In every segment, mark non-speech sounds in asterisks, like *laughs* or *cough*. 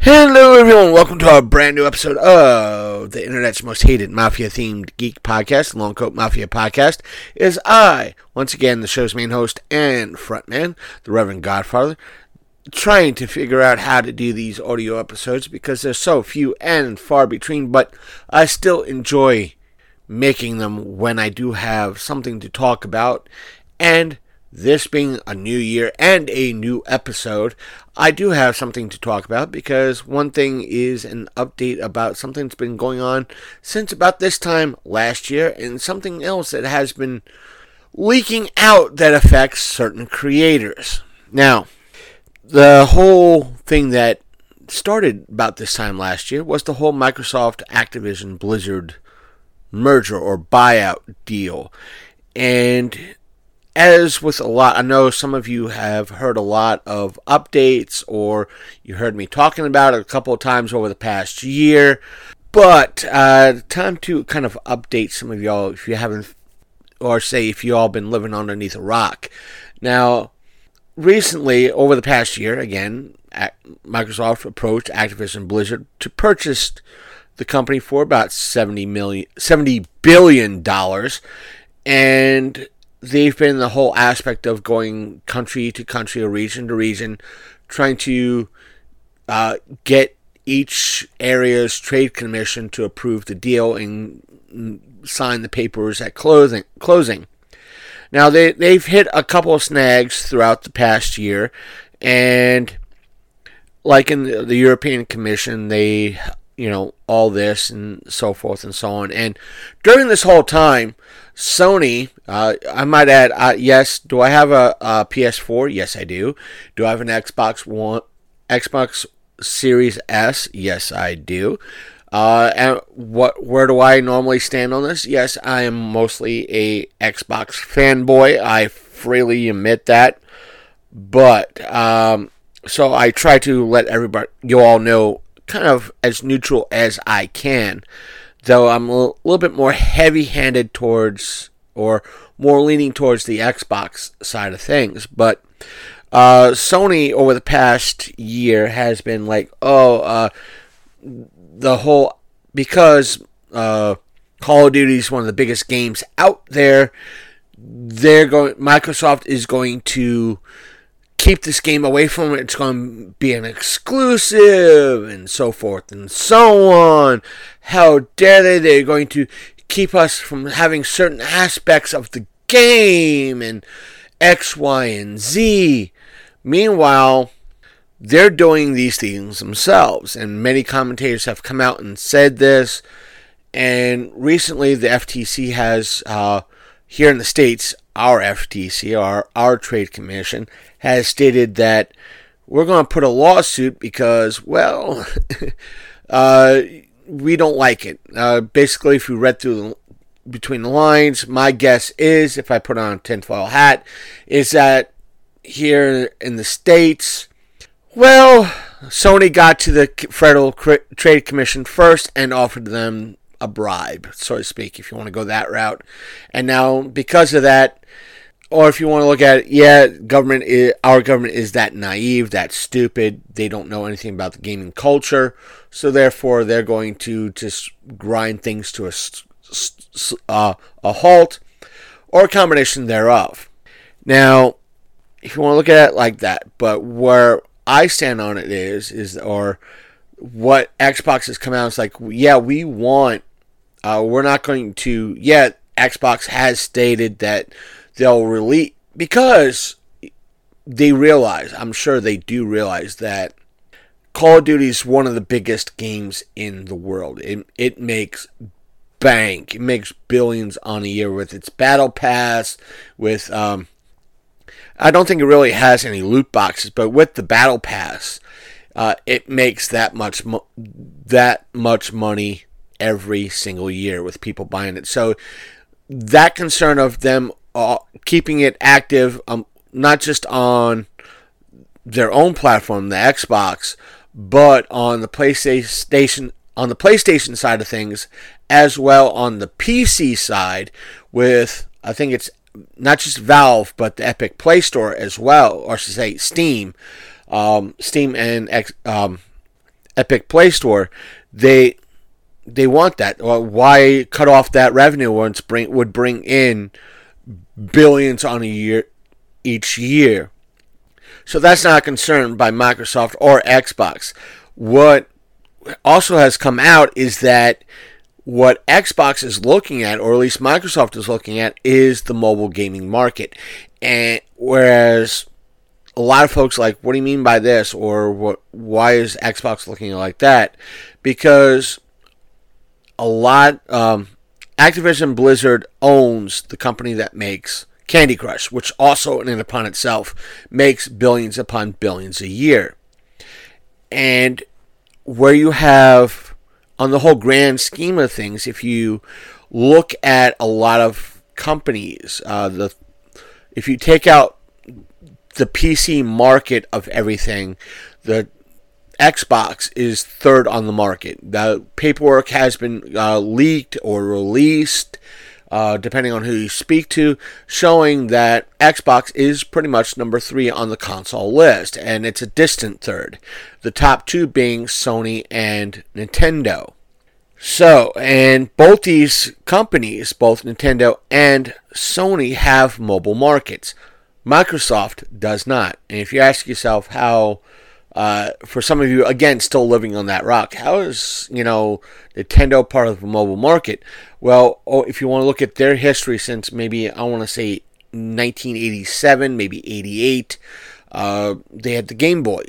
Hello, everyone. Welcome to our brand new episode of the internet's most hated mafia themed geek podcast, Long Coat Mafia Podcast. Is I, once again, the show's main host and frontman, the Reverend Godfather, trying to figure out how to do these audio episodes because they're so few and far between, but I still enjoy making them when I do have something to talk about. And this being a new year and a new episode, I do have something to talk about because one thing is an update about something that's been going on since about this time last year, and something else that has been leaking out that affects certain creators. Now, the whole thing that started about this time last year was the whole Microsoft Activision Blizzard merger or buyout deal. And as with a lot, I know some of you have heard a lot of updates or you heard me talking about it a couple of times over the past year. But uh, time to kind of update some of y'all if you haven't, or say if you all been living underneath a rock. Now, recently, over the past year, again, Microsoft approached Activision Blizzard to purchase the company for about 70 million 70 billion dollars. And they've been the whole aspect of going country to country or region to region trying to uh, get each area's trade commission to approve the deal and mm, sign the papers at closing closing now they they've hit a couple of snags throughout the past year, and like in the, the European Commission, they you know all this and so forth and so on. And during this whole time, Sony, uh, I might add, uh, yes, do I have a, a PS4? Yes, I do. Do I have an Xbox One, Xbox Series S? Yes, I do. Uh, and what? Where do I normally stand on this? Yes, I am mostly a Xbox fanboy. I freely admit that. But um, so I try to let everybody, you all know, kind of as neutral as I can. Though I'm a little, bit more heavy-handed towards, or more leaning towards the Xbox side of things. But uh, Sony over the past year has been like, oh. Uh, the whole because uh, Call of Duty is one of the biggest games out there. They're going. Microsoft is going to keep this game away from it. It's going to be an exclusive and so forth and so on. How dare they? They're going to keep us from having certain aspects of the game and X, Y, and Z. Meanwhile, they're doing these things themselves, and many commentators have come out and said this. And recently, the FTC has, uh, here in the States, our FTC, our, our Trade Commission, has stated that we're going to put a lawsuit because, well, *laughs* uh, we don't like it. Uh, basically, if you read through the, between the lines, my guess is, if I put on a tinfoil hat, is that here in the States, well, Sony got to the Federal Trade Commission first and offered them a bribe, so to speak, if you want to go that route. And now, because of that, or if you want to look at it, yeah, government, is, our government is that naive, that stupid. They don't know anything about the gaming culture, so therefore they're going to just grind things to a uh, a halt, or a combination thereof. Now, if you want to look at it like that, but where I stand on it is is or what Xbox has come out. It's like yeah, we want. Uh, we're not going to yet. Xbox has stated that they'll release because they realize. I'm sure they do realize that Call of Duty is one of the biggest games in the world. It it makes bank. It makes billions on a year with its battle pass, with um, I don't think it really has any loot boxes, but with the battle pass, uh, it makes that much mo- that much money every single year with people buying it. So that concern of them uh, keeping it active, um, not just on their own platform, the Xbox, but on the PlayStation on the PlayStation side of things, as well on the PC side, with I think it's not just Valve but the Epic Play Store as well, or I should say Steam, um, Steam and um, Epic Play Store, they they want that. Why cut off that revenue it's bring would bring in billions on a year each year? So that's not a concern by Microsoft or Xbox. What also has come out is that what Xbox is looking at, or at least Microsoft is looking at, is the mobile gaming market. And whereas a lot of folks like, what do you mean by this? Or what why is Xbox looking like that? Because a lot um, Activision Blizzard owns the company that makes Candy Crush, which also in and upon itself makes billions upon billions a year. And where you have, on the whole grand scheme of things, if you look at a lot of companies, uh, the if you take out the PC market of everything, the Xbox is third on the market. The paperwork has been uh, leaked or released uh, depending on who you speak to, showing that Xbox is pretty much number three on the console list, and it's a distant third. The top two being Sony and Nintendo. So, and both these companies, both Nintendo and Sony, have mobile markets. Microsoft does not. And if you ask yourself how uh, for some of you, again, still living on that rock, how is, you know, Nintendo part of the mobile market? Well, oh, if you want to look at their history since maybe, I want to say 1987, maybe 88, uh, they had the Game Boy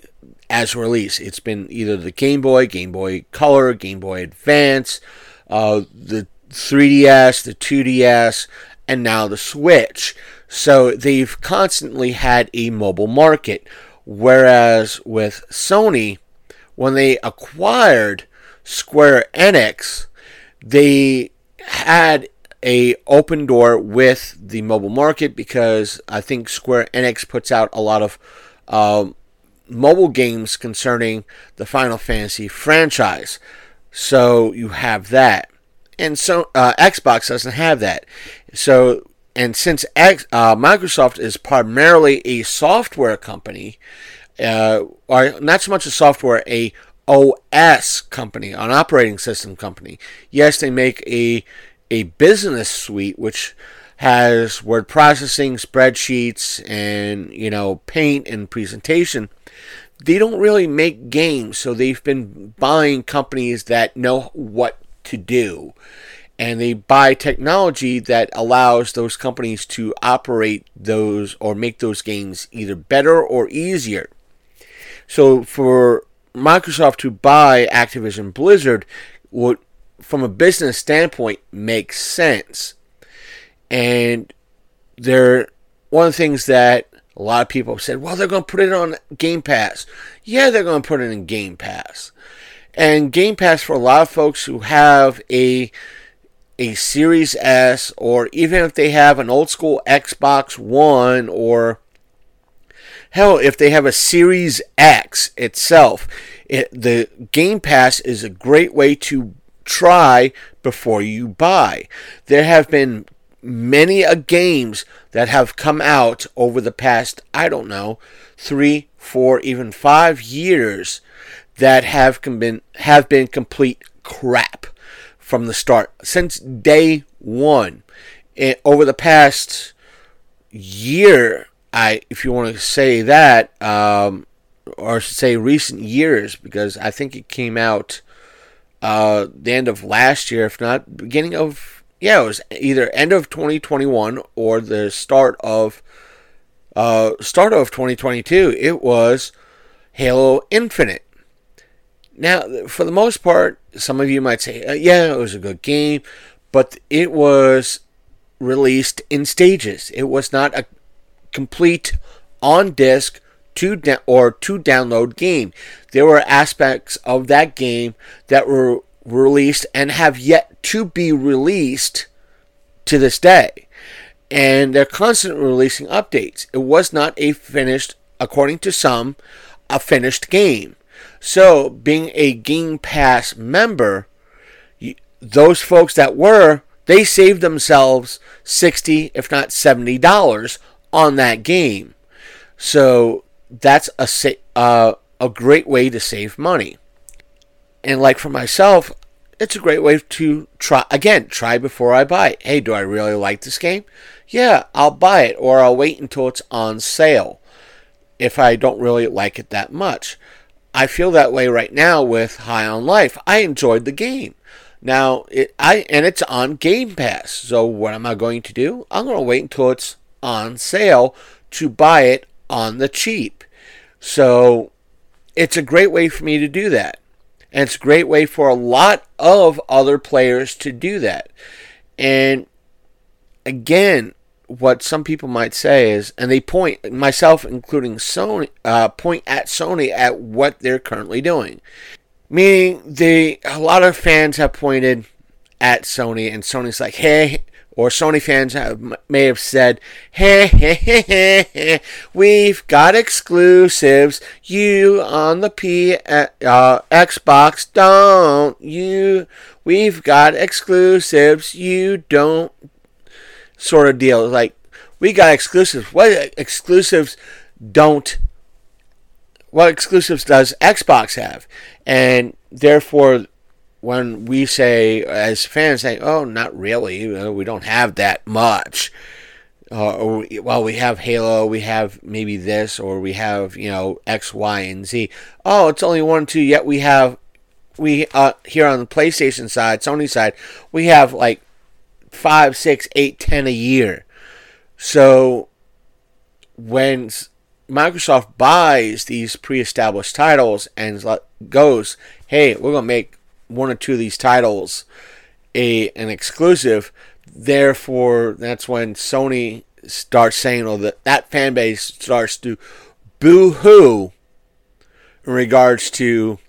as release. It's been either the Game Boy, Game Boy Color, Game Boy Advance, uh, the 3DS, the 2DS, and now the Switch. So they've constantly had a mobile market. Whereas with Sony, when they acquired Square Enix, they had a open door with the mobile market because I think Square Enix puts out a lot of um, mobile games concerning the Final Fantasy franchise. So you have that, and so uh, Xbox doesn't have that. So and since uh, Microsoft is primarily a software company, uh, or not so much a software, a OS company, an operating system company. Yes, they make a a business suite which has word processing, spreadsheets, and you know paint and presentation. They don't really make games, so they've been buying companies that know what to do and they buy technology that allows those companies to operate those or make those games either better or easier. So for Microsoft to buy Activision Blizzard would from a business standpoint makes sense. And they're one of the things that a lot of people said, well, they're going to put it on Game Pass. Yeah, they're going to put it in Game Pass. And Game Pass for a lot of folks who have a a Series S, or even if they have an old school Xbox One, or hell, if they have a Series X itself, it, the Game Pass is a great way to try before you buy. There have been many a games that have come out over the past, I don't know, three, four, even five years that have been have been complete crap from the start since day one. And over the past year, I if you want to say that, um, or say recent years, because I think it came out uh, the end of last year, if not beginning of yeah, it was either end of 2021 or the start of uh, start of 2022. It was Halo Infinite. Now, for the most part, some of you might say, uh, yeah, it was a good game, but it was released in stages. It was not a complete on disc to da- or to download game. There were aspects of that game that were released and have yet to be released to this day. And they're constantly releasing updates. It was not a finished, according to some, a finished game. So, being a Game Pass member, those folks that were, they saved themselves 60 if not $70 on that game. So, that's a uh, a great way to save money. And like for myself, it's a great way to try again, try before I buy it. Hey, do I really like this game? Yeah, I'll buy it or I'll wait until it's on sale if I don't really like it that much. I feel that way right now with High on Life. I enjoyed the game. Now, it, I and it's on Game Pass. So what am I going to do? I'm going to wait until it's on sale to buy it on the cheap. So it's a great way for me to do that. And it's a great way for a lot of other players to do that. And again, what some people might say is, and they point, myself including Sony, uh, point at Sony at what they're currently doing. Meaning, they a lot of fans have pointed at Sony, and Sony's like, hey, or Sony fans have, may have said, hey, hey, we've got exclusives. You on the P, uh, Xbox don't. You, we've got exclusives. You don't. Sort of deal. Like, we got exclusives. What exclusives don't. What exclusives does Xbox have? And therefore, when we say as fans say, "Oh, not really. We don't have that much." Uh, or well, we have Halo, we have maybe this, or we have you know X, Y, and Z. Oh, it's only one, two. Yet we have we uh, here on the PlayStation side, Sony side, we have like five, six, eight, ten a year. So when Microsoft buys these pre-established titles and goes, "Hey, we're gonna make one or two of these titles a an exclusive. Therefore, that's when Sony starts saying, "Oh, that that fan base starts to boo-hoo in regards to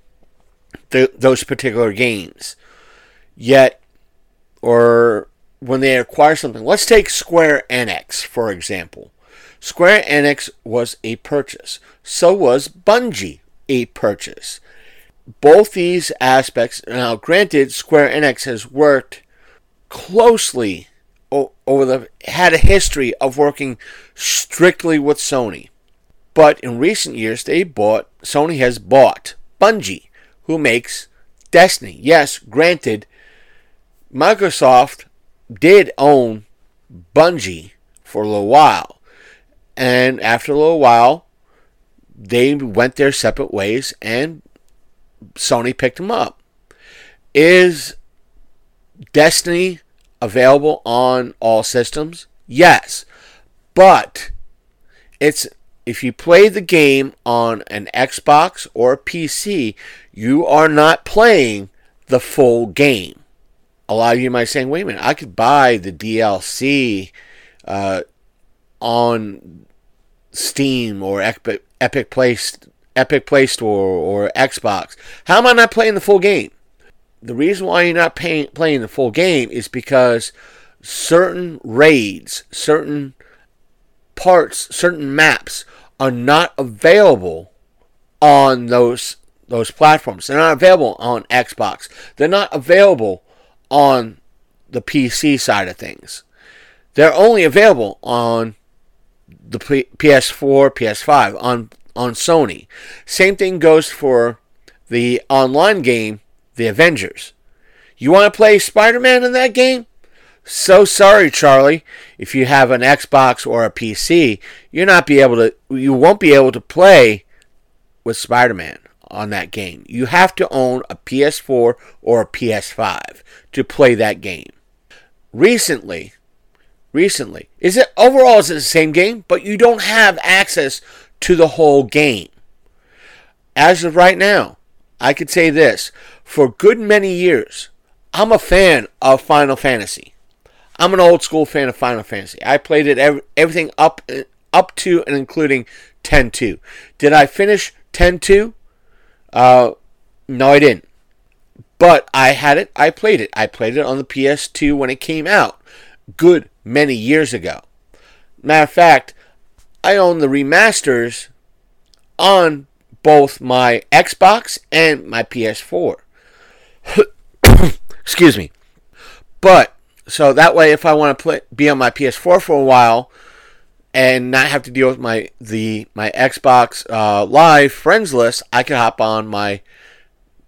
those particular games." Yet, or when they acquire something, let's take Square Enix for example. Square Enix was a purchase. So was Bungie a purchase both these aspects. Now, granted, Square Enix has worked closely over the had a history of working strictly with Sony, but in recent years they bought Sony has bought Bungie, who makes Destiny. Yes, granted, Microsoft did own Bungie for a little while, and after a little while, they went their separate ways and Sony picked them up. Is Destiny available on all systems? Yes. But it's if you play the game on an Xbox or PC, you are not playing the full game. A lot of you might be saying, wait a minute, I could buy the DLC uh, on Steam or Epic, Epic Play Epic Play Store or Xbox. How am I not playing the full game? The reason why you're not playing the full game is because certain raids, certain parts, certain maps are not available on those those platforms. They're not available on Xbox. They're not available on the PC side of things. They're only available on the PS4, PS5, on on Sony. Same thing goes for the online game, The Avengers. You want to play Spider Man in that game? So sorry, Charlie. If you have an Xbox or a PC, you're not be able to. You won't be able to play with Spider Man on that game. You have to own a PS4 or a PS5 to play that game. Recently, recently, is it overall is it the same game, but you don't have access to the whole game. As of right now, I could say this for good many years, I'm a fan of Final Fantasy. I'm an old school fan of Final Fantasy. I played it every, everything up up to and including 10-2. Did I finish 10-2? Uh, no, I didn't. But I had it. I played it. I played it on the PS2 when it came out. Good many years ago. Matter of fact, I own the remasters on both my Xbox and my PS4. *coughs* Excuse me. But so that way, if I want to play, be on my PS4 for a while and not have to deal with my the my Xbox uh, Live friends list, I could hop on my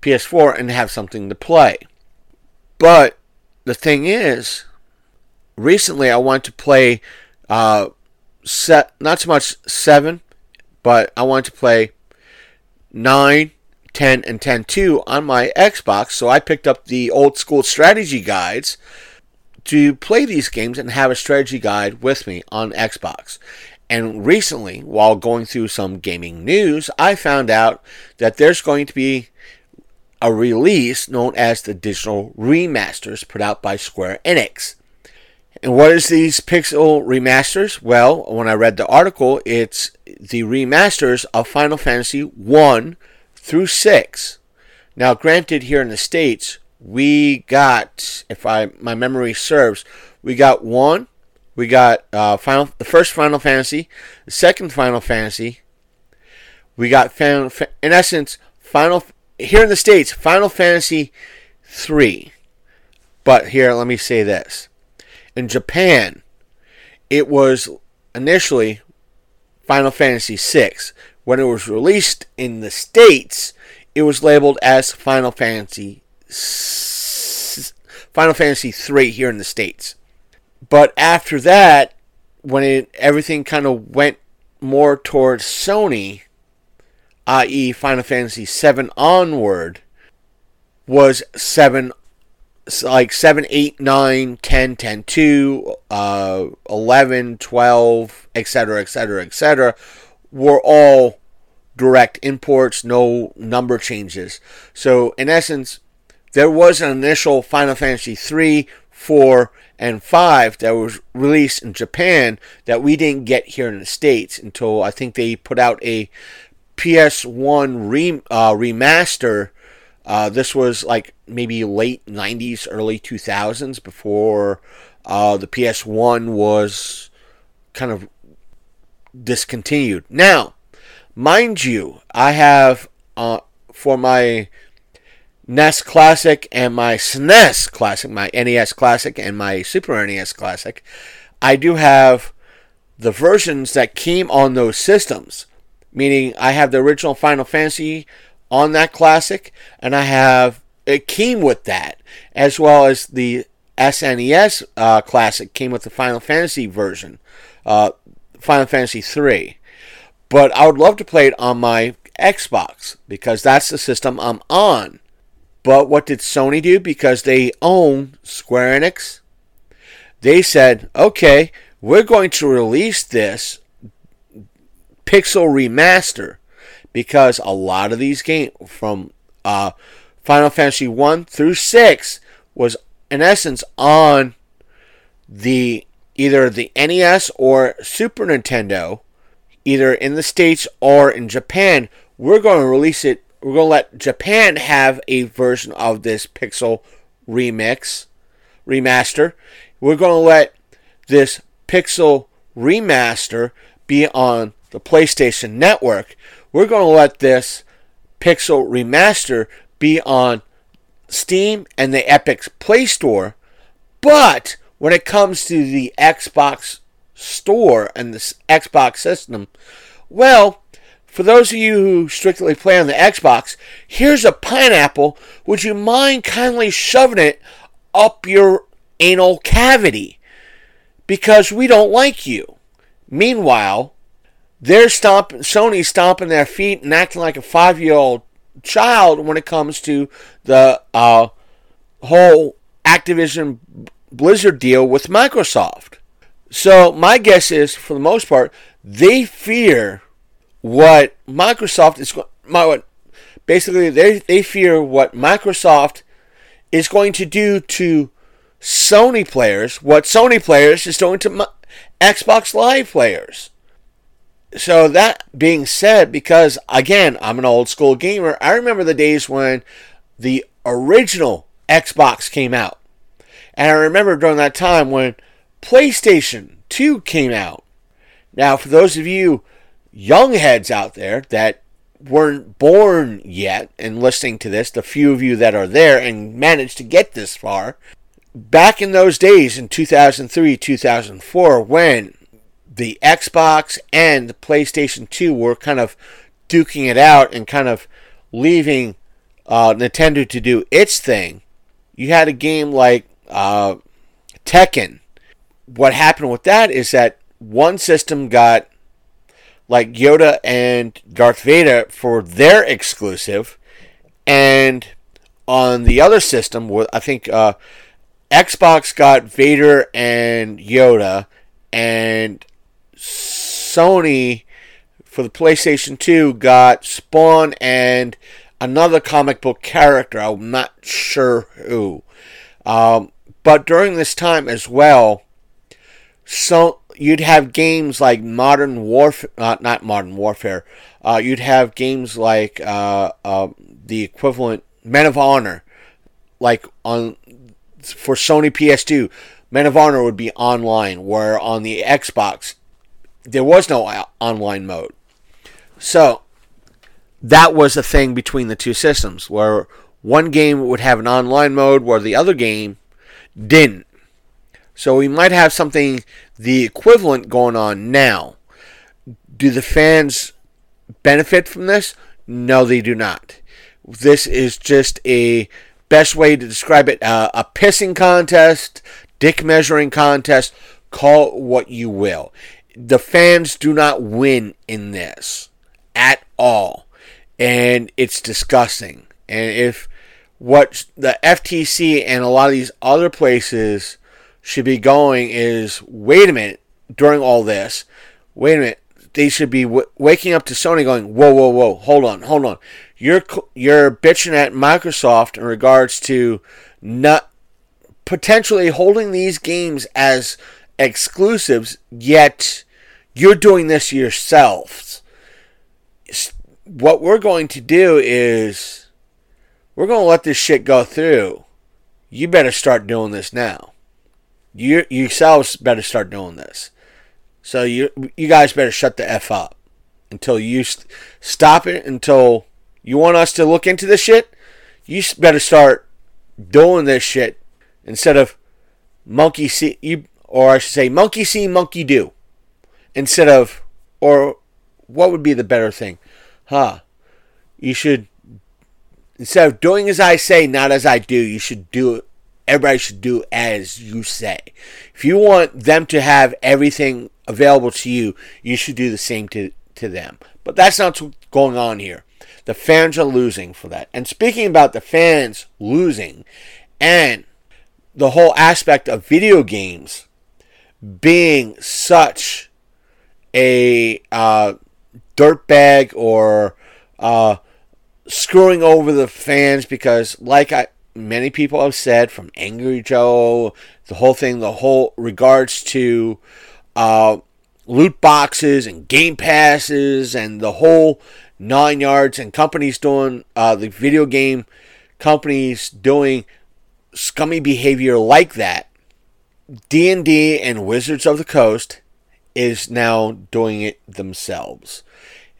PS4 and have something to play. But the thing is, recently I wanted to play uh, set not so much seven, but I wanted to play nine, 10, and 10 2 on my Xbox. So I picked up the old school strategy guides to play these games and have a strategy guide with me on Xbox. And recently, while going through some gaming news, I found out that there's going to be a release known as the Digital Remasters put out by Square Enix. And what is these pixel remasters? Well, when I read the article, it's the remasters of Final Fantasy 1 through 6. Now, granted, here in the States, we got, if I my memory serves, we got one, we got uh, Final, the first Final Fantasy, the second Final Fantasy. We got Final, in essence, Final here in the states, Final Fantasy three. But here, let me say this: in Japan, it was initially Final Fantasy six. When it was released in the states, it was labeled as Final Fantasy Final Fantasy 3 here in the states. But after that, when it everything kind of went more towards Sony, i.e., Final Fantasy 7 onward, was 7 like 7 8 9 10 10 2 uh 11 12 etc etc etc were all direct imports no number changes so in essence there was an initial Final Fantasy 3, 4, and 5 that was released in Japan that we didn't get here in the States until I think they put out a PS1 re, uh, remaster. Uh, this was like maybe late 90s, early 2000s before uh, the PS1 was kind of discontinued. Now, mind you, I have uh, for my NES Classic and my SNES Classic, my NES Classic and my Super NES Classic, I do have the versions that came on those systems. Meaning, I have the original Final Fantasy on that Classic, and I have it came with that, as well as the SNES uh, Classic came with the Final Fantasy version, uh, Final Fantasy 3. But I would love to play it on my Xbox because that's the system I'm on. But what did Sony do? Because they own Square Enix, they said, okay, we're going to release this pixel remaster. Because a lot of these games from uh, Final Fantasy 1 through 6 was in essence on the either the NES or Super Nintendo either in the states or in Japan. We're going to release it we're going to let Japan have a version of this Pixel remix, remaster. We're going to let this Pixel remaster be on the PlayStation Network. We're going to let this Pixel remaster be on Steam and the Epic Play Store. But when it comes to the Xbox Store and the Xbox system, well, for those of you who strictly play on the Xbox, here's a pineapple. Would you mind kindly shoving it up your anal cavity? Because we don't like you. Meanwhile, they're stomping, Sony's stomping their feet and acting like a five year old child when it comes to the uh, whole Activision Blizzard deal with Microsoft. So, my guess is, for the most part, they fear what Microsoft is what basically they they fear what Microsoft is going to do to Sony players, what Sony players is doing to Xbox Live players. So that being said, because again, I'm an old school gamer, I remember the days when the original Xbox came out. And I remember during that time when PlayStation 2 came out. Now, for those of you young heads out there that weren't born yet and listening to this, the few of you that are there and managed to get this far, back in those days in 2003, 2004, when the Xbox and the PlayStation 2 were kind of duking it out and kind of leaving uh, Nintendo to do its thing, you had a game like uh, Tekken. What happened with that is that one system got like Yoda and Darth Vader for their exclusive, and on the other system, I think uh, Xbox got Vader and Yoda, and Sony for the PlayStation 2 got Spawn and another comic book character. I'm not sure who. Um, but during this time as well, so you'd have games like Modern Warfare, uh, not Modern Warfare. Uh, you'd have games like uh, uh, the equivalent Men of Honor, like on for Sony PS2. Men of Honor would be online, where on the Xbox there was no online mode. So that was a thing between the two systems, where one game would have an online mode, where the other game didn't. So we might have something the equivalent going on now. Do the fans benefit from this? No, they do not. This is just a best way to describe it uh, a pissing contest, dick measuring contest, call it what you will. The fans do not win in this at all. And it's disgusting. And if what the FTC and a lot of these other places should be going is wait a minute during all this wait a minute they should be w- waking up to Sony going whoa whoa whoa hold on hold on. You're you're bitching at Microsoft in regards to not potentially holding these games as exclusives yet you're doing this yourselves. What we're going to do is we're going to let this shit go through. You better start doing this now you yourselves better start doing this. So you you guys better shut the f up until you st- stop it. Until you want us to look into this shit, you better start doing this shit instead of monkey see you or I should say monkey see monkey do instead of or what would be the better thing, huh? You should instead of doing as I say, not as I do. You should do it everybody should do as you say. If you want them to have everything available to you, you should do the same to, to them. But that's not what's going on here. The fans are losing for that. And speaking about the fans losing and the whole aspect of video games being such a uh, dirtbag or uh, screwing over the fans because, like I, many people have said from Angry Joe, the whole thing, the whole regards to uh, loot boxes and game passes and the whole nine yards and companies doing uh, the video game companies doing scummy behavior like that. D&D and Wizards of the Coast is now doing it themselves.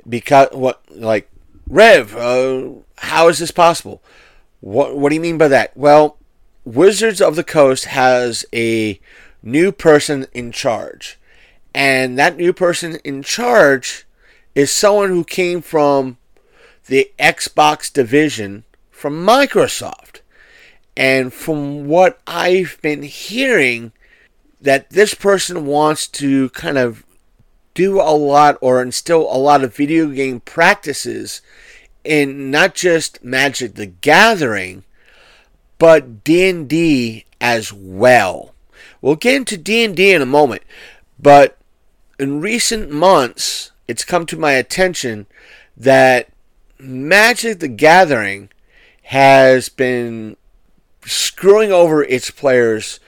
Because what like Rev, uh, how is this possible? What What do you mean by that? Well, Wizards of the Coast has a new person in charge, and that new person in charge is someone who came from the Xbox division from Microsoft. And from what I've been hearing, that this person wants to kind of do a lot or instill a lot of video game practices in not just Magic the Gathering, but D&D as well. We'll get into D&D in a moment, but in recent months, it's come to my attention that Magic the Gathering has been screwing over its players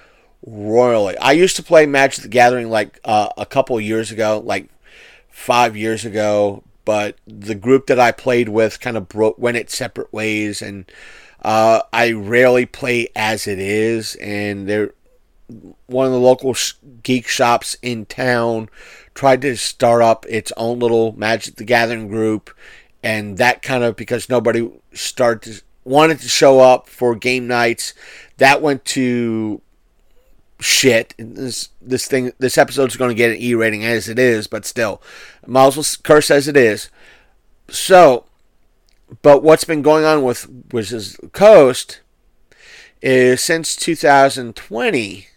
royally. I used to play Magic the Gathering like uh, a couple years ago, like five years ago, but the group that I played with kind of broke, went its separate ways, and uh, I rarely play as it is. And they're one of the local geek shops in town tried to start up its own little Magic the Gathering group, and that kind of because nobody started wanted to show up for game nights, that went to shit. This this thing this episode's going to get an E rating as it is, but still, might well curse as it is. So, but what's been going on with Wizards the Coast is since 2020,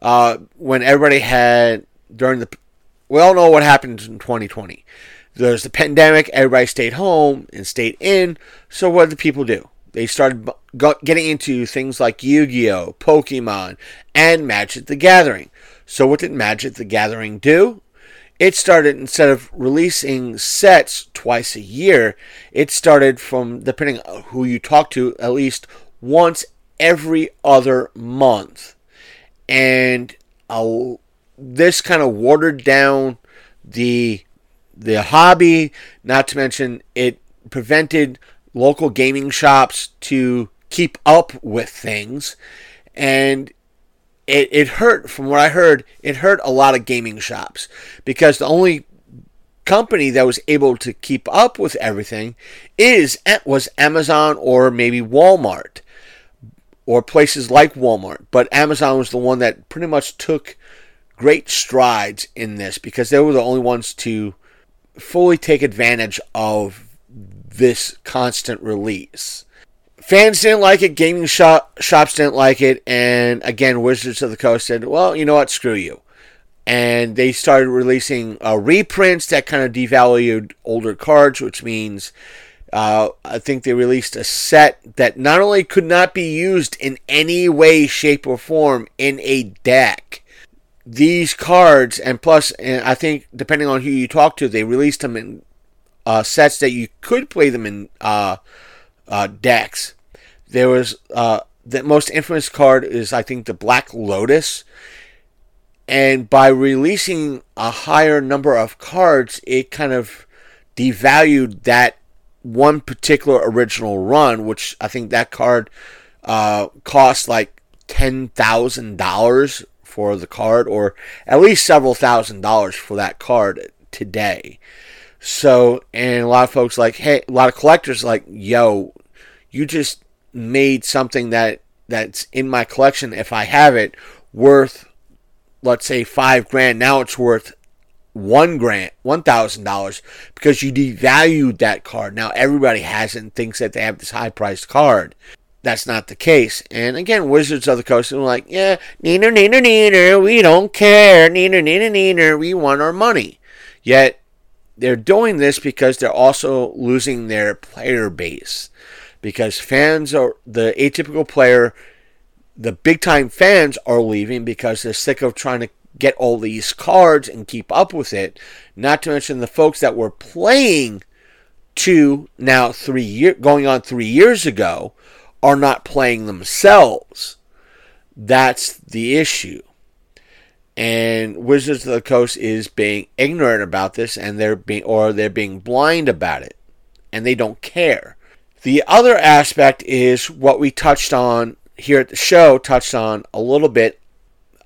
uh, when everybody had during the we all know what happened in 2020. There's the pandemic. Everybody stayed home and stayed in. So what did people do? They started getting into things like Yu-Gi-Oh, Pokemon, and Magic the Gathering. So what did Magic the Gathering do? It started instead of releasing sets twice a year, it started from depending who you talk to, at least once every other month. And this kind of watered down the the hobby, not to mention it prevented local gaming shops to keep up with things. And it, it hurt, from what I heard, it hurt a lot of gaming shops because the only company that was able to keep up with everything is was Amazon or maybe Walmart or places like Walmart. But Amazon was the one that pretty much took great strides in this because they were the only ones to fully take advantage of this constant release. Fans didn't like it, gaming shop, shops didn't like it, and again, Wizards of the Coast said, well, you know what, screw you. And they started releasing uh, reprints that kind of devalued older cards, which means uh, I think they released a set that not only could not be used in any way, shape, or form in a deck, these cards, and plus, and I think depending on who you talk to, they released them in uh, sets that you could play them in uh, decks. There was uh, the most infamous card is I think the Black Lotus, and by releasing a higher number of cards, it kind of devalued that one particular original run, which I think that card uh, cost like ten thousand dollars for the card, or at least several thousand dollars for that card today. So, and a lot of folks like, hey, a lot of collectors like, yo, you just made something that that's in my collection. If I have it, worth, let's say five grand. Now it's worth one grand, one thousand dollars because you devalued that card. Now everybody has it and thinks that they have this high priced card that's not the case. And again, Wizards of the Coast are like, yeah, neener, neener, neener, we don't care. Neener, neener, neener, we want our money. Yet, they're doing this because they're also losing their player base. Because fans are, the atypical player, the big time fans are leaving because they're sick of trying to get all these cards and keep up with it. Not to mention the folks that were playing two, now three year, going on three years ago are not playing themselves. That's the issue. And Wizards of the Coast is being ignorant about this and they're being or they're being blind about it. And they don't care. The other aspect is what we touched on here at the show, touched on a little bit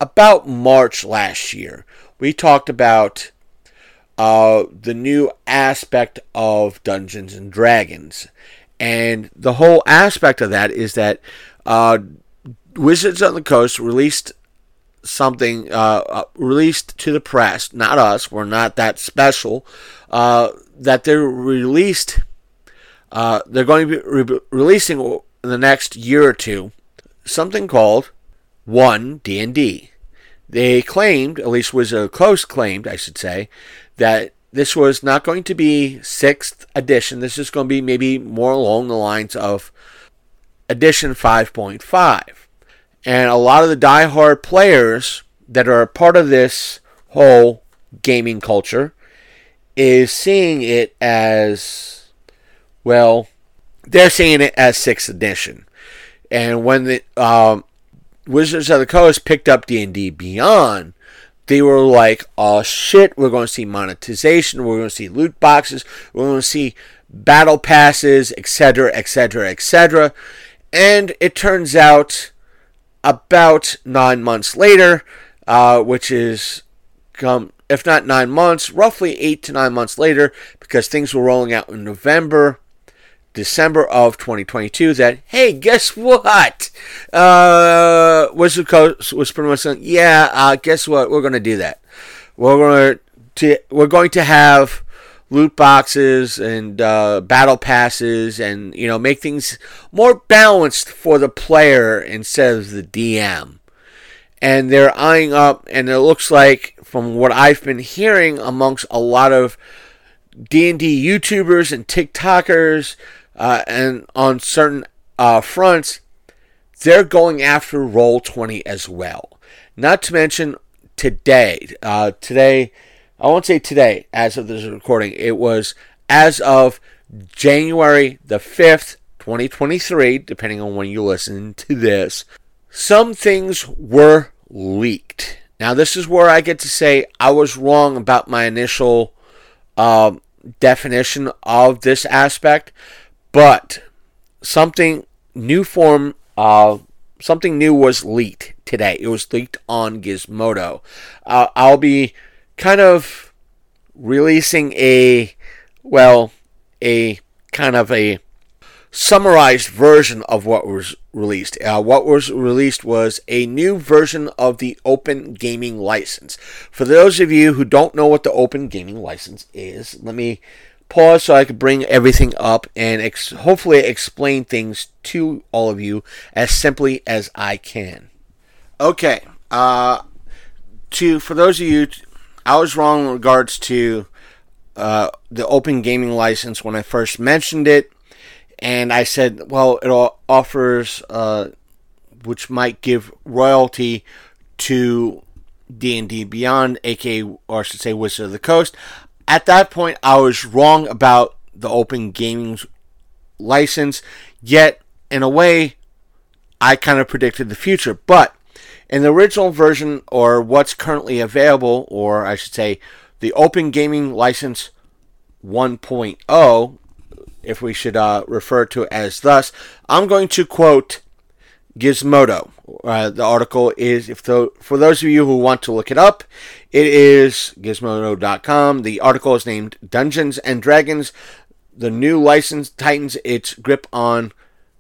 about March last year. We talked about uh, the new aspect of Dungeons and Dragons and the whole aspect of that is that uh, Wizards of the Coast released something, uh, uh, released to the press, not us, we're not that special, uh, that they're released, uh, they're going to be re- releasing in the next year or two something called One D&D. They claimed, at least of the Coast claimed, I should say, that this was not going to be sixth edition. This is going to be maybe more along the lines of edition 5.5. And a lot of the die-hard players that are a part of this whole gaming culture is seeing it as well they're seeing it as sixth edition and when the um, wizards of the coast picked up d&d beyond they were like, oh shit, we're going to see monetization, we're going to see loot boxes, we're going to see battle passes, etc., etc., etc. And it turns out about nine months later, uh, which is come if not nine months, roughly eight to nine months later, because things were rolling out in November, December of 2022, that, hey, guess what? Uh, Wizard Coast was pretty much saying, yeah, uh, guess what? We're going to do that. We're going to, we're going to have loot boxes and uh, battle passes and, you know, make things more balanced for the player instead of the DM and they're eyeing up, and it looks like, from what I've been hearing amongst a lot of D&D YouTubers and TikTokers, uh, and on certain uh, fronts, they're going after Roll20 as well. Not to mention today, uh, today, I won't say today, as of this recording, it was as of January the 5th, 2023, depending on when you listen to this, some things were leaked. Now, this is where I get to say I was wrong about my initial um, definition of this aspect, but something new form of something new was leaked today. It was leaked on Gizmodo. Uh, I'll be kind of releasing a well, a kind of a summarized version of what was released. Uh, what was released was a new version of the Open Gaming License. For those of you who don't know what the Open Gaming License is, let me pause so I can bring everything up and ex- hopefully explain things to all of you as simply as I can. Okay, uh, to for those of you, I was wrong in regards to uh, the Open Gaming License when I first mentioned it and I said, well, it offers, uh, which might give royalty to D&D Beyond, aka, or I should say, Wizard of the Coast. At that point, I was wrong about the open gaming license, yet, in a way, I kind of predicted the future. But in the original version, or what's currently available, or I should say, the open gaming license 1.0, if we should uh, refer to it as thus. I'm going to quote Gizmodo. Uh, the article is, if the, for those of you who want to look it up, it is gizmodo.com. The article is named Dungeons and Dragons. The new license tightens its grip on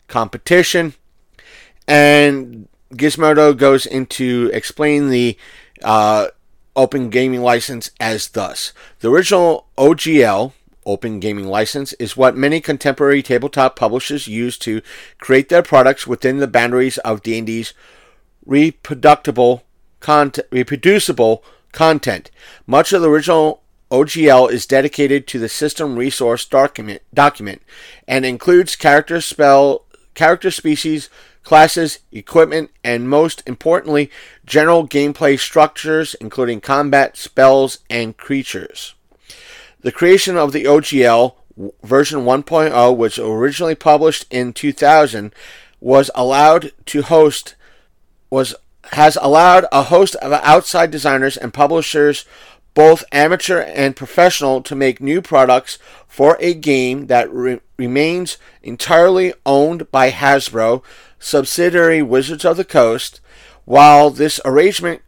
competition. And Gizmodo goes into explaining the uh, open gaming license as thus. The original OGL, Open Gaming License is what many contemporary tabletop publishers use to create their products within the boundaries of D&D's reproducible content, reproducible content. Much of the original OGL is dedicated to the system resource document, document and includes character spell, character species, classes, equipment, and most importantly, general gameplay structures, including combat, spells, and creatures. The creation of the OGL version 1.0, which originally published in 2000, was allowed to host was has allowed a host of outside designers and publishers both amateur and professional to make new products for a game that re- remains entirely owned by Hasbro subsidiary Wizards of the Coast while this arrangement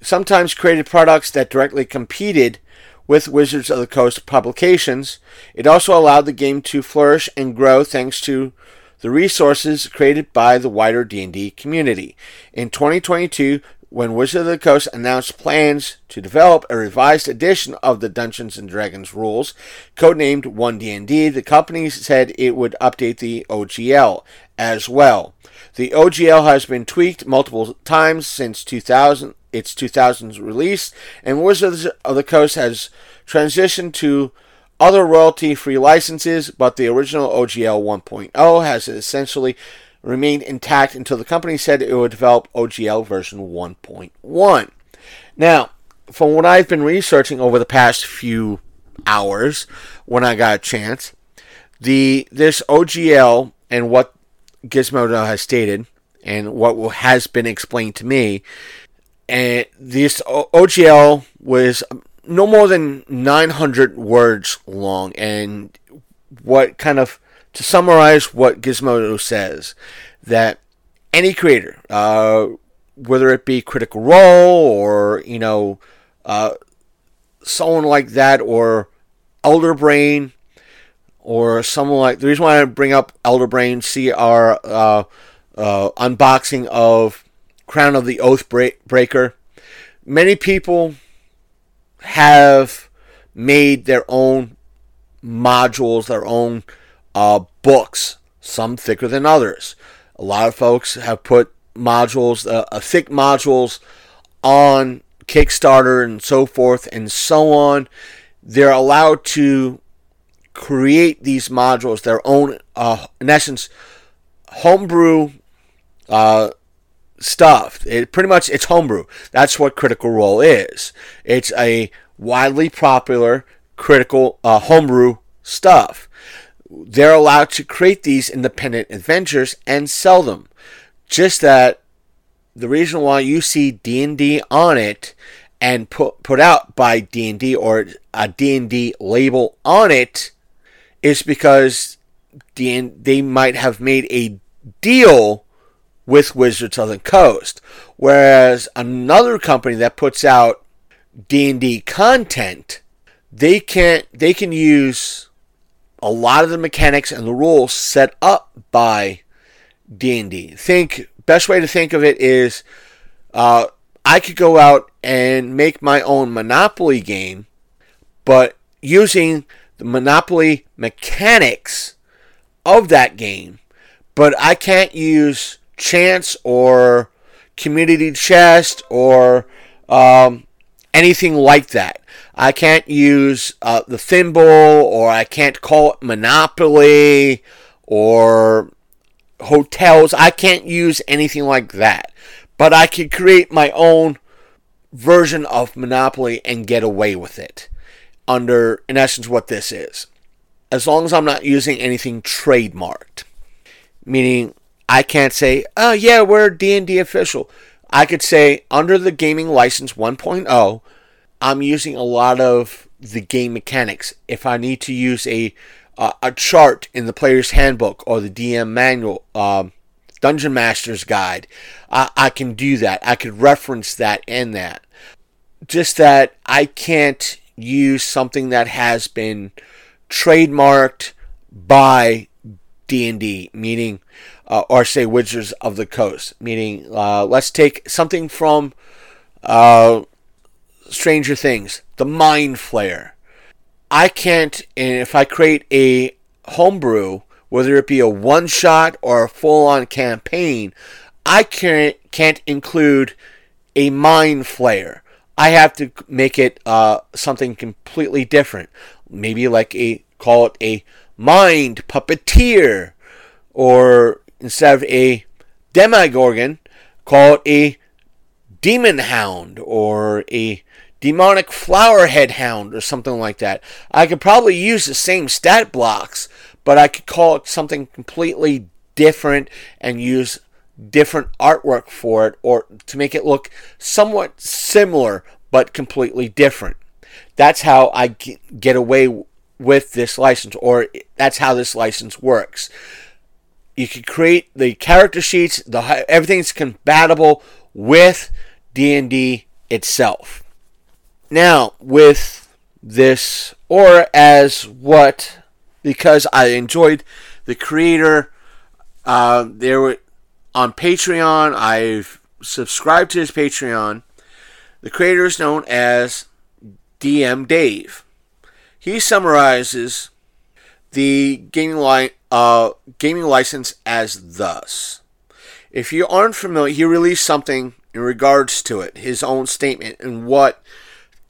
sometimes created products that directly competed with Wizards of the Coast publications. It also allowed the game to flourish and grow thanks to the resources created by the wider D&D community. In 2022, when Wizards of the Coast announced plans to develop a revised edition of the Dungeons and Dragons rules, codenamed 1D&D, the company said it would update the OGL as well. The OGL has been tweaked multiple times since 2000 its 2000s release, and Wizards of the Coast has transitioned to other royalty free licenses, but the original OGL 1.0 has essentially remained intact until the company said it would develop OGL version 1.1. Now, from what I've been researching over the past few hours when I got a chance, the this OGL and what Gizmodo has stated and what has been explained to me and this OGL was no more than 900 words long. And what kind of to summarize what Gizmodo says that any creator, uh, whether it be Critical Role or you know uh, someone like that or Elder Brain or someone like the reason why I bring up Elder Brain, see our uh, uh, unboxing of Crown of the Oath Breaker. Many people have made their own modules, their own uh, books, some thicker than others. A lot of folks have put modules, uh, uh, thick modules on Kickstarter and so forth and so on. They're allowed to create these modules, their own, uh, in essence, homebrew uh, stuff. It pretty much it's homebrew. That's what Critical Role is. It's a widely popular critical uh, homebrew stuff. They're allowed to create these independent adventures and sell them. Just that the reason why you see D&D on it and put put out by D&D or a D&D label on it is because they might have made a deal with Wizards of the Coast whereas another company that puts out D&D content they can't they can use a lot of the mechanics and the rules set up by D&D. Think best way to think of it is uh, I could go out and make my own Monopoly game, but using the Monopoly mechanics of that game, but I can't use chance or community chest or um, anything like that. I can't use uh, the thimble or I can't call it Monopoly or hotels. I can't use anything like that. But I can create my own version of Monopoly and get away with it under, in essence, what this is. As long as I'm not using anything trademarked. Meaning, I can't say, oh yeah, we're D&D official. I could say, under the gaming license 1.0, I'm using a lot of the game mechanics. If I need to use a uh, a chart in the player's handbook or the DM manual, um, Dungeon Master's Guide, I, I can do that. I could reference that in that. Just that I can't use something that has been trademarked by D&D, meaning, uh, or say Wizards of the Coast, meaning, uh, let's take something from uh, Stranger Things, the Mind Flayer. I can't, and if I create a homebrew, whether it be a one shot or a full on campaign, I can't, can't include a mind flayer. I have to make it uh, something completely different. Maybe like a, call it a mind puppeteer, or instead of a demogorgon, call it a demon hound or a demonic flower head hound or something like that. I could probably use the same stat blocks, but I could call it something completely different and use different artwork for it or to make it look somewhat similar but completely different. That's how I get away with this license or that's how this license works. You can create the character sheets, the everything's compatible with D&D itself. Now, with this, or as what, because I enjoyed the creator, uh, there were on Patreon, I've subscribed to his Patreon. The creator is known as DM Dave. He summarizes the gaming, li- uh, gaming license as thus. If you aren't familiar, he released something in regards to it, his own statement, and what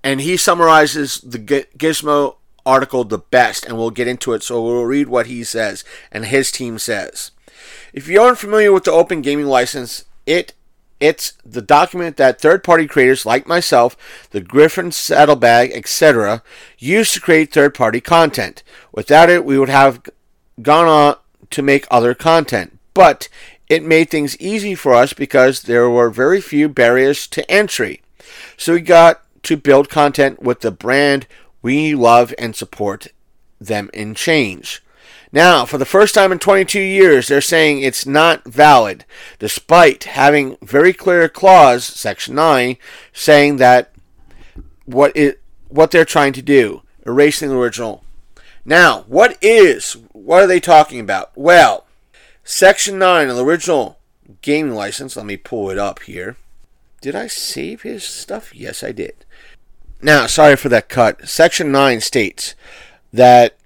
and he summarizes the Gizmo article the best, and we'll get into it. So we'll read what he says and his team says. If you aren't familiar with the Open Gaming License, it it's the document that third-party creators like myself, the Griffon Saddlebag, etc., use to create third-party content. Without it, we would have gone on to make other content. But it made things easy for us because there were very few barriers to entry. So we got to build content with the brand we love and support them in change. Now, for the first time in 22 years, they're saying it's not valid, despite having very clear clause, Section 9, saying that what it what they're trying to do, erasing the original. Now, what is, what are they talking about? Well, Section 9 of the original gaming license, let me pull it up here. Did I save his stuff? Yes, I did. Now, sorry for that cut. Section 9 states that,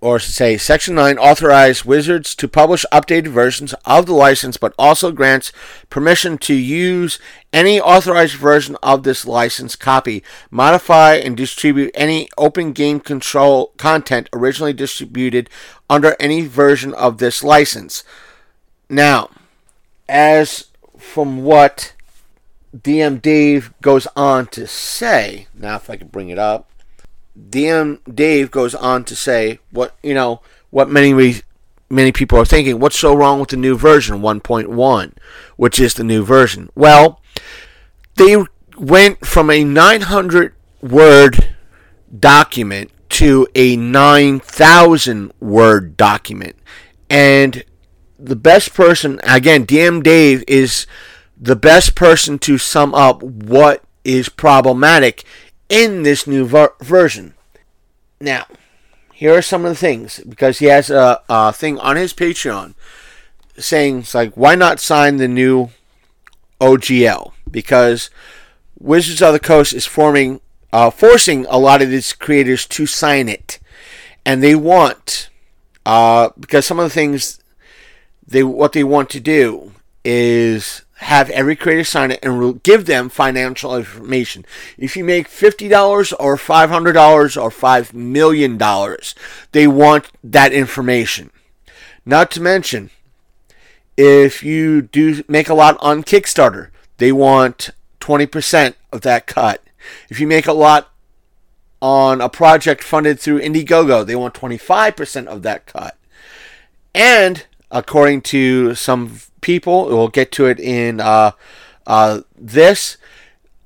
or say, Section 9 authorizes Wizards to publish updated versions of the license, but also grants permission to use any authorized version of this license copy, modify, and distribute any open game control content originally distributed under any version of this license. Now, as from what DM Dave goes on to say, now if I can bring it up, DM Dave goes on to say what you know what many many people are thinking. What's so wrong with the new version 1.1, which is the new version? Well, they went from a 900 word document to a 9,000 word document, and the best person again, DM Dave is the best person to sum up what is problematic in this new ver- version. Now, here are some of the things because he has a, a thing on his Patreon saying it's like, why not sign the new OGL? Because Wizards of the Coast is forming, uh, forcing a lot of these creators to sign it, and they want uh, because some of the things they what they want to do is have every creator sign it and will give them financial information. If you make $50 or $500 or $5 million, they want that information. Not to mention, if you do make a lot on Kickstarter, they want 20% of that cut. If you make a lot on a project funded through Indiegogo, they want 25% of that cut. And according to some people. We'll get to it in uh, uh, this.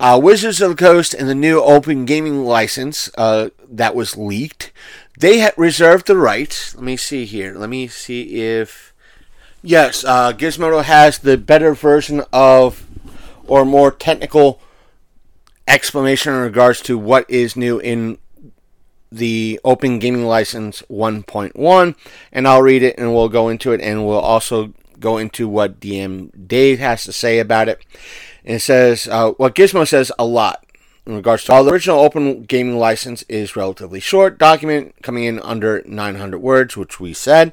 Uh, Wizards of the Coast and the new open gaming license uh, that was leaked, they had reserved the right. Let me see here. Let me see if. Yes, uh, Gizmodo has the better version of, or more technical explanation in regards to what is new in the Open Gaming License 1.1, and I'll read it and we'll go into it, and we'll also go into what DM Dave has to say about it. And it says, uh, what Gizmo says a lot in regards to all the original open gaming license is relatively short document coming in under 900 words which we said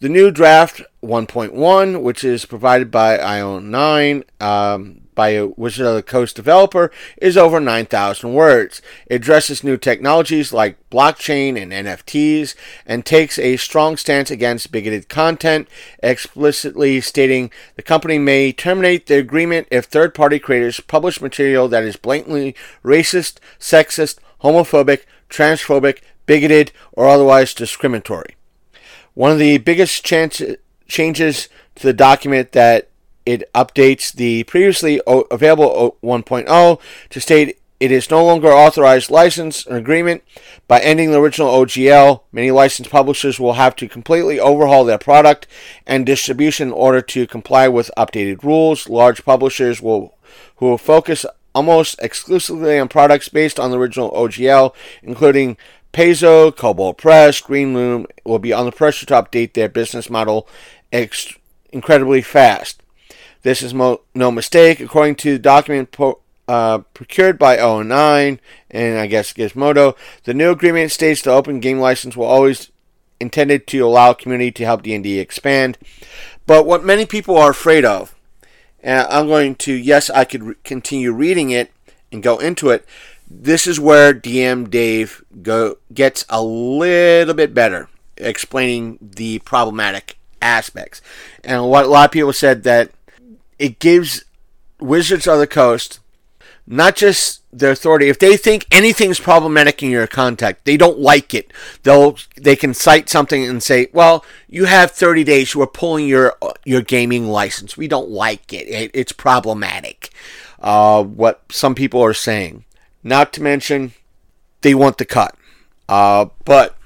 the new draft 1.1 which is provided by io9 um, by a Wizard of the Coast developer is over 9,000 words. It addresses new technologies like blockchain and NFTs and takes a strong stance against bigoted content, explicitly stating the company may terminate the agreement if third party creators publish material that is blatantly racist, sexist, homophobic, transphobic, bigoted, or otherwise discriminatory. One of the biggest changes to the document that it updates the previously available 1.0 to state it is no longer authorized license or agreement. By ending the original OGL, many licensed publishers will have to completely overhaul their product and distribution in order to comply with updated rules. Large publishers will who will focus almost exclusively on products based on the original OGL, including Paizo, Kobold Press, Green Greenloom, will be under pressure to update their business model ex- incredibly fast. This is mo- no mistake. According to the document po- uh, procured by O9 and I guess Gizmodo, the new agreement states the open game license will always intended to allow community to help D&D expand. But what many people are afraid of, and I'm going to, yes, I could re- continue reading it and go into it. This is where DM Dave go gets a little bit better explaining the problematic aspects. And what a lot of people said that it gives Wizards of the Coast not just their authority. If they think anything's problematic in your contact, they don't like it. They'll they can cite something and say, "Well, you have 30 days. We're pulling your your gaming license. We don't like it. it it's problematic." Uh, what some people are saying. Not to mention, they want the cut. Uh, but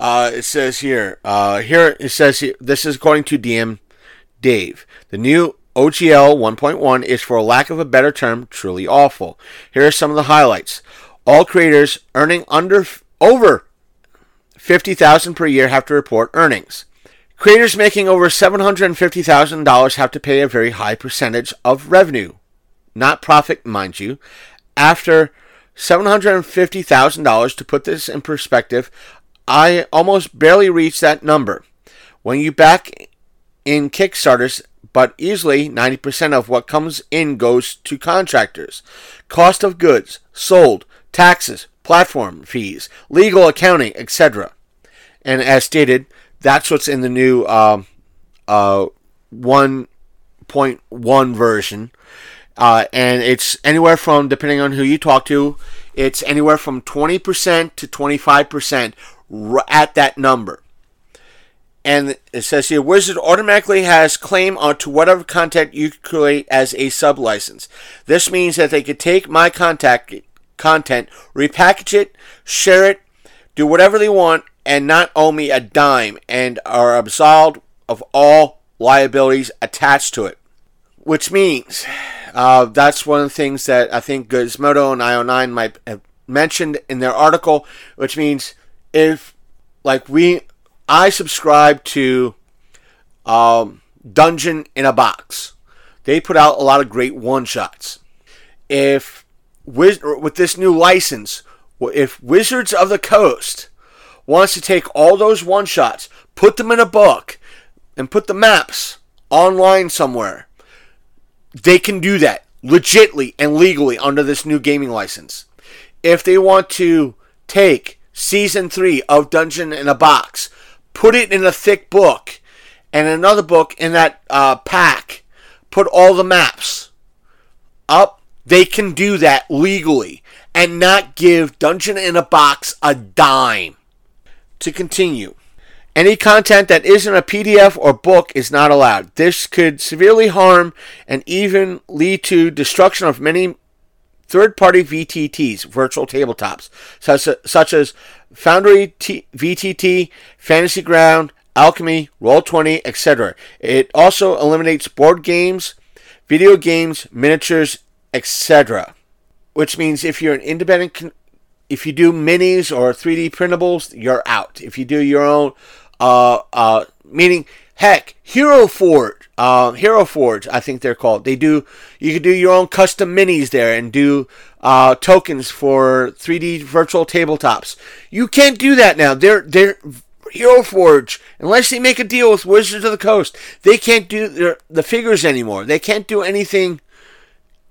uh, it says here, uh, here it says here, this is according to DM Dave. The new OGL 1.1 is, for lack of a better term, truly awful. Here are some of the highlights. All creators earning under over 50,000 per year have to report earnings. Creators making over $750,000 have to pay a very high percentage of revenue, not profit, mind you. After $750,000, to put this in perspective, I almost barely reached that number. When you back in Kickstarters, but easily 90% of what comes in goes to contractors. Cost of goods sold, taxes, platform fees, legal accounting, etc. And as stated, that's what's in the new um, uh, 1.1 version. Uh, and it's anywhere from, depending on who you talk to, it's anywhere from 20% to 25% at that number. And it says here, Wizard automatically has claim onto whatever content you create as a sub license. This means that they could take my contact content, repackage it, share it, do whatever they want, and not owe me a dime, and are absolved of all liabilities attached to it. Which means uh, that's one of the things that I think Gizmodo and IO9 might have mentioned in their article, which means if, like, we, I subscribe to um, Dungeon in a Box, they put out a lot of great one shots. If with, with this new license, if Wizards of the Coast wants to take all those one shots, put them in a book, and put the maps online somewhere, they can do that legitly and legally under this new gaming license. If they want to take season three of Dungeon in a Box, put it in a thick book, and another book in that uh, pack, put all the maps up, they can do that legally and not give Dungeon in a Box a dime. To continue, any content that isn't a PDF or book is not allowed. This could severely harm and even lead to destruction of many third party VTTs, virtual tabletops, such, such as Foundry T- VTT, Fantasy Ground, Alchemy, Roll20, etc. It also eliminates board games, video games, miniatures, etc. Which means if you're an independent, con- if you do minis or 3D printables, you're out. If you do your own uh, uh, meaning heck, Hero Forge, uh, Hero Forge, I think they're called. They do. You can do your own custom minis there and do uh, tokens for 3D virtual tabletops. You can't do that now. They're they're Hero Forge, unless they make a deal with Wizards of the Coast, they can't do their, the figures anymore. They can't do anything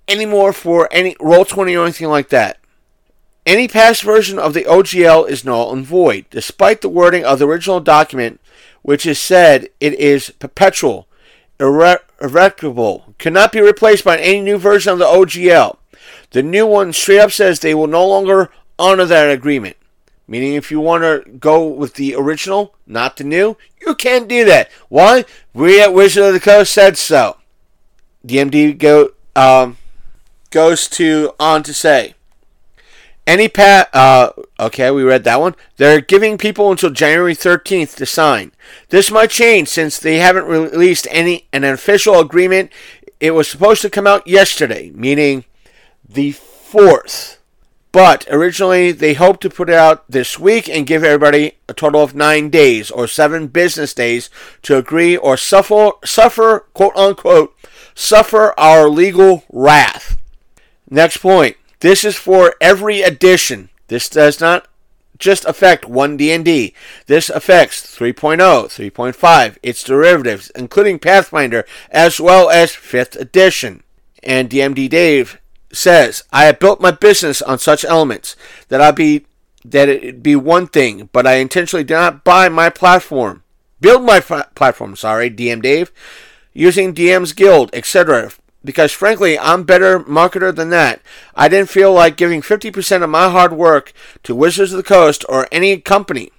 anymore for any roll twenty or anything like that. Any past version of the OGL is null and void, despite the wording of the original document, which is said it is perpetual, irre- irrevocable, cannot be replaced by any new version of the OGL. The new one straight up says they will no longer honor that agreement. Meaning, if you want to go with the original, not the new, you can't do that. Why? We at Wizard of the Coast said so. DMD go um, goes to on to say. Any pat, uh, okay, we read that one. They're giving people until January 13th to sign. This might change since they haven't released any an official agreement. It was supposed to come out yesterday, meaning the 4th. But originally, they hoped to put it out this week and give everybody a total of nine days or seven business days to agree or suffer, suffer quote unquote, suffer our legal wrath. Next point. This is for every edition. This does not just affect one D&D. This affects 3.0, 3.5, its derivatives, including Pathfinder, as well as 5th edition. And DMD Dave says, I have built my business on such elements that I be that it be one thing, but I intentionally did not buy my platform, build my platform. Sorry, DM Dave, using DM's Guild, etc. Because frankly, I'm better marketer than that. I didn't feel like giving 50% of my hard work to Wizards of the Coast or any company,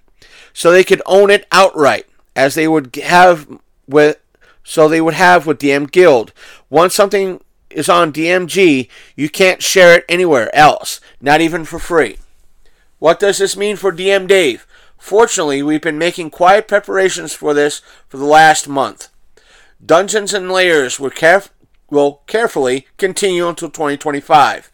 so they could own it outright, as they would have with so they would have with DM Guild. Once something is on DMG, you can't share it anywhere else, not even for free. What does this mean for DM Dave? Fortunately, we've been making quiet preparations for this for the last month. Dungeons and Lairs will carefully continue until 2025,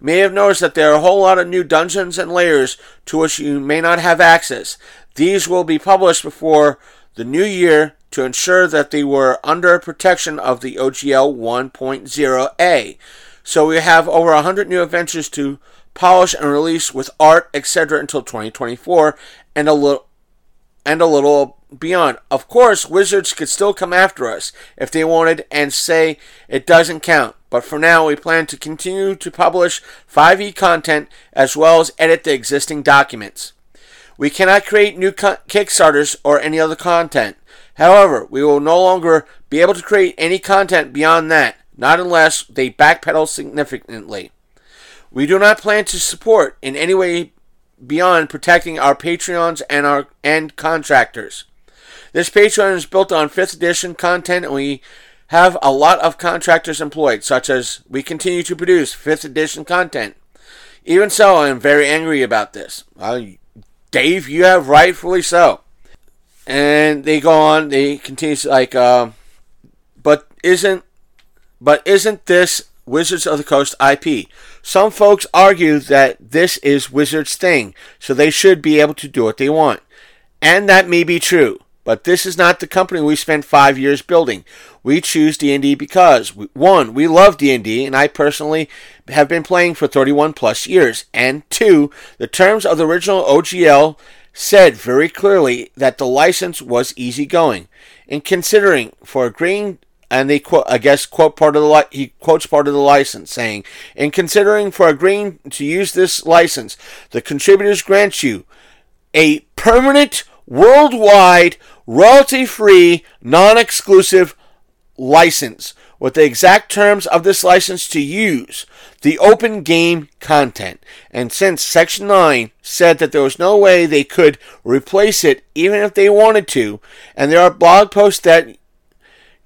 You may have noticed that there are a whole lot of new dungeons and lairs to which you may not have access. These will be published before the new year to ensure that they were under protection of the OGL 1.0A. So we have over 100 new adventures to polish and release with art, etc. until 2024 and a little and a little beyond. Of course, Wizards could still come after us if they wanted and say it doesn't count. But for now, we plan to continue to publish 5e content as well as edit the existing documents. We cannot create new co- Kickstarters or any other content. However, we will no longer be able to create any content beyond that, not unless they backpedal significantly. We do not plan to support in any way beyond protecting our Patreons and our and contractors. This Patreon is built on 5th edition content and we have a lot of contractors employed, such as we continue to produce 5th edition content. Even so, I am very angry about this. Uh, Dave, you have rightfully so. And they go on, they continue like, uh, but isn't, but isn't this Wizards of the Coast IP? Some folks argue that this is Wizards' thing, so they should be able to do what they want. And that may be true. But this is not the company we spent five years building. We choose D&D because one, we love D&D, and I personally have been playing for 31 plus years. And two, the terms of the original OGL said very clearly that the license was easygoing. In considering for agreeing, and they quote, I guess quote part of the li- he quotes part of the license, saying, in considering for agreeing to use this license, the contributors grant you a permanent worldwide royalty free, non exclusive license with the exact terms of this license to use the open game content. And since Section 9 said that there was no way they could replace it even if they wanted to, and there are blog posts that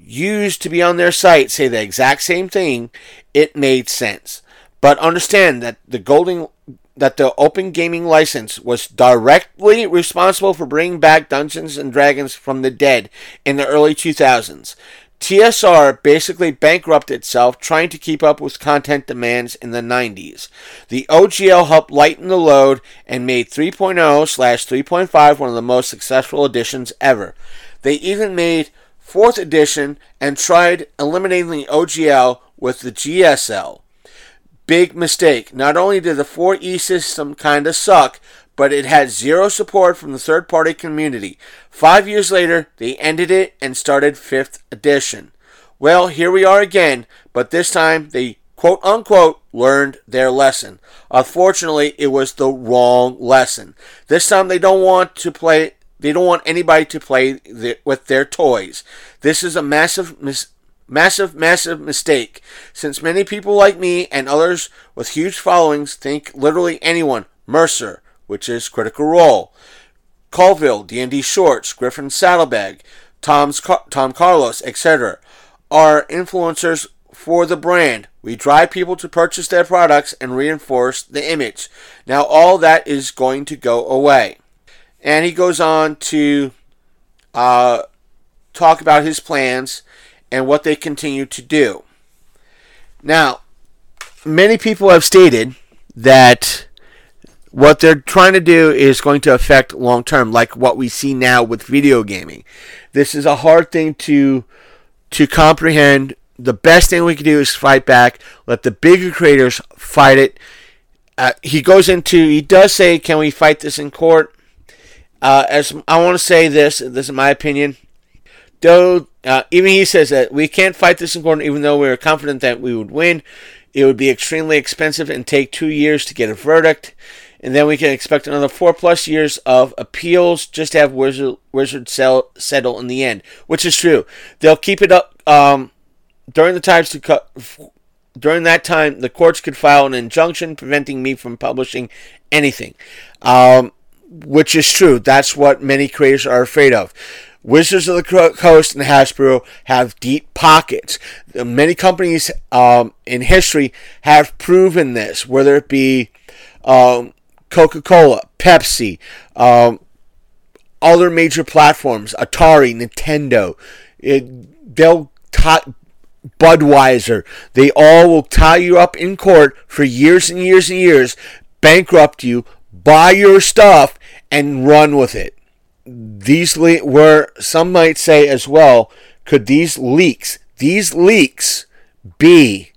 used to be on their site say the exact same thing, it made sense. But understand that the golden that the Open Gaming license was directly responsible for bringing back Dungeons and Dragons from the dead in the early 2000s. TSR basically bankrupted itself trying to keep up with content demands in the 90s. The OGL helped lighten the load and made 3.0 slash 3.5 one of the most successful editions ever. They even made 4th edition and tried eliminating the OGL with the GSL. Big mistake. Not only did the 4E system kinda suck, but it had zero support from the third party community. Five years later, they ended it and started 5th edition. Well, here we are again, but this time they quote unquote learned their lesson. Unfortunately, it was the wrong lesson. This time they don't want to play they don't want anybody to play the, with their toys. This is a massive mis- Massive, massive mistake, since many people like me and others with huge followings think literally anyone, Mercer, which is Critical Role, Colville, D&D Shorts, Griffon Saddlebag, Tom's Tom Carlos, etc., are influencers for the brand. We drive people to purchase their products and reinforce the image. Now all that is going to go away. And he goes on to uh, talk about his plans and what they continue to do. Now, many people have stated that what they're trying to do is going to affect long term, like what we see now with video gaming. This is a hard thing to to comprehend. The best thing we can do is fight back. Let the bigger creators fight it. Uh, he goes into. He does say, "Can we fight this in court?" Uh, as I want to say this. This is my opinion. Though uh, even he says that we can't fight this in even though we are confident that we would win. It would be extremely expensive and take two years to get a verdict, and then we can expect another four plus years of appeals just to have Wizard, Wizard sell, settle in the end, which is true. They'll keep it up um, during the times to cut. During that time, the courts could file an injunction preventing me from publishing anything, um, which is true. That's what many creators are afraid of. Wizards of the Coast and Hasbro have deep pockets. Many companies um, in history have proven this, whether it be um, Coca Cola, Pepsi, um, other major platforms, Atari, Nintendo. It, they'll Budweiser. They all will tie you up in court for years and years and years, bankrupt you, buy your stuff, and run with it. These le- were some might say as well. Could these leaks, these leaks, be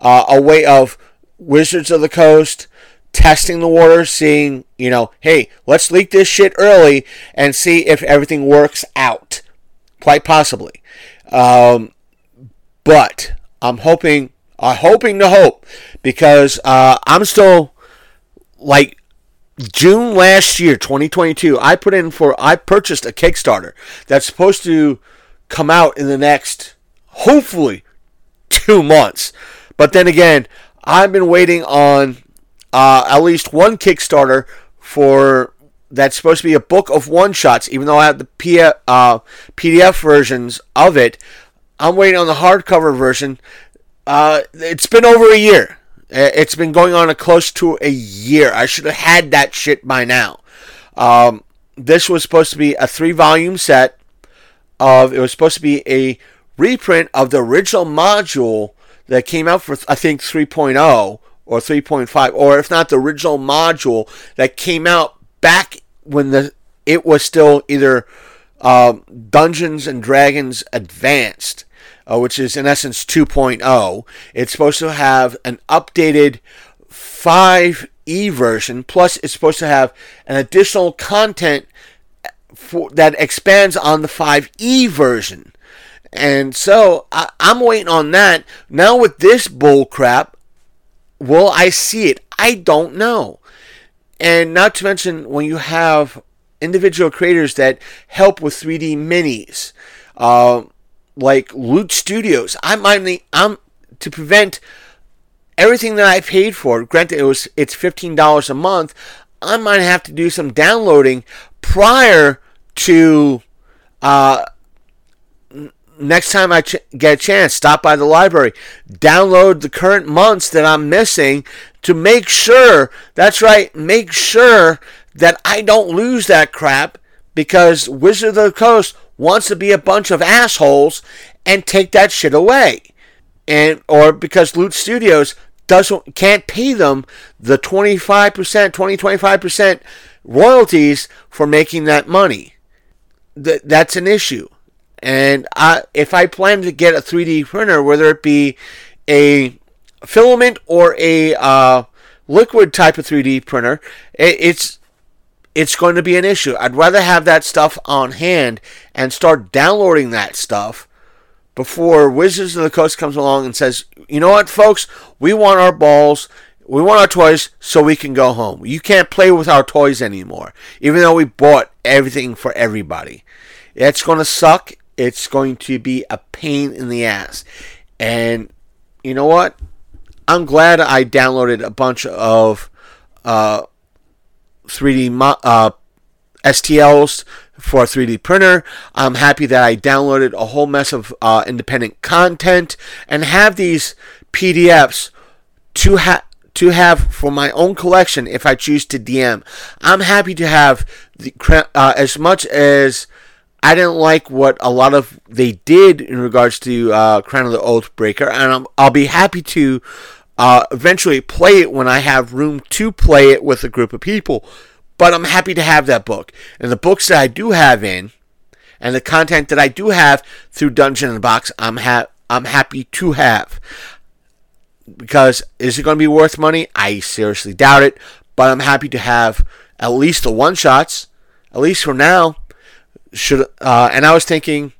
uh, a way of Wizards of the Coast testing the water, seeing you know, hey, let's leak this shit early and see if everything works out. Quite possibly. Um, but I'm hoping, I'm hoping to hope because uh, I'm still like June last year, 2022. I put in for, I purchased a Kickstarter that's supposed to come out in the next, hopefully, two months. But then again, I've been waiting on uh, at least one Kickstarter for that's supposed to be a book of one shots. Even though I have the P- uh, PDF versions of it, I'm waiting on the hardcover version. Uh, it's been over a year. It's been going on a close to a year. I should have had that shit by now. Um, this was supposed to be a three volume set of. It was supposed to be a reprint of the original module that came out for I think 3.0 or 3.5, or if not the original module that came out back when the it was still either um, Dungeons and Dragons Advanced, uh, which is in essence 2.0. It's supposed to have an updated 5e version, plus it's supposed to have an additional content for, that expands on the 5e version. And so I, I'm waiting on that. Now with this bull crap, will I see it? I don't know. And not to mention when you have individual creators that help with 3D minis, uh, like Loot Studios. I'm, I'm, the, I'm to prevent everything that I paid for. Granted, it was it's fifteen dollars a month. I might have to do some downloading prior to uh, next time I ch- get a chance. Stop by the library, download the current months that I'm missing to make sure. That's right, make sure that I don't lose that crap because Wizard of the Coast wants to be a bunch of assholes and take that shit away. And or because Loot Studios doesn't can't pay them the 25%, 20 25% royalties for making that money. Th- that's an issue. And I, if I plan to get a 3D printer, whether it be a filament or a uh, liquid type of 3D printer, it, it's it's going to be an issue. I'd rather have that stuff on hand and start downloading that stuff before Wizards of the Coast comes along and says, you know what, folks, we want our balls, we want our toys so we can go home. You can't play with our toys anymore, even though we bought everything for everybody. It's going to suck. It's going to be a pain in the ass. And you know what? I'm glad I downloaded a bunch of uh, 3D mo- uh, STLs for a 3D printer. I'm happy that I downloaded a whole mess of uh, independent content and have these PDFs to have to have for my own collection if I choose to DM. I'm happy to have the uh, as much as I didn't like what a lot of they did in regards to uh, Crown of the Oathbreaker, and I'm, I'll be happy to uh, eventually play it when I have room to play it with a group of people. But I'm happy to have that book. And the books that I do have in, and the content that I do have through Dungeon in the Box, I'm ha- I'm happy to have. Because is it going to be worth money? I seriously doubt it. But I'm happy to have at least the one shots, at least for now. Should uh, and I was thinking,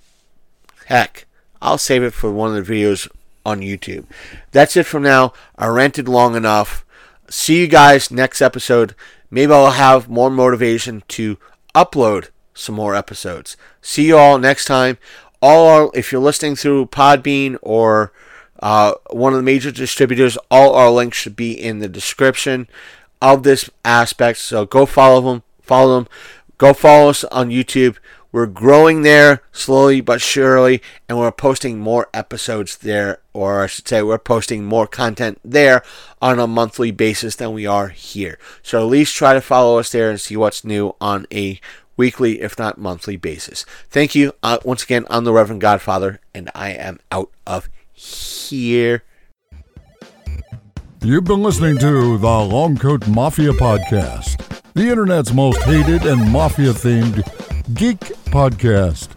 heck, I'll save it for one of the videos on YouTube. That's it from now. I ranted long enough. See you guys next episode. Maybe I'll have more motivation to upload some more episodes. See you all next time. All our, if you're listening through Podbean or uh, one of the major distributors, all our links should be in the description of this aspect. So go follow them. Follow them. Go follow us on YouTube. We're growing there slowly but surely, and we're posting more episodes there, or I should say, we're posting more content there on a monthly basis than we are here. So at least try to follow us there and see what's new on a weekly, if not monthly basis. Thank you. Uh, once again, I'm the Reverend Godfather, and I am out of here. You've been listening to the Longcoat Mafia Podcast, the internet's most hated and mafia themed geek podcast.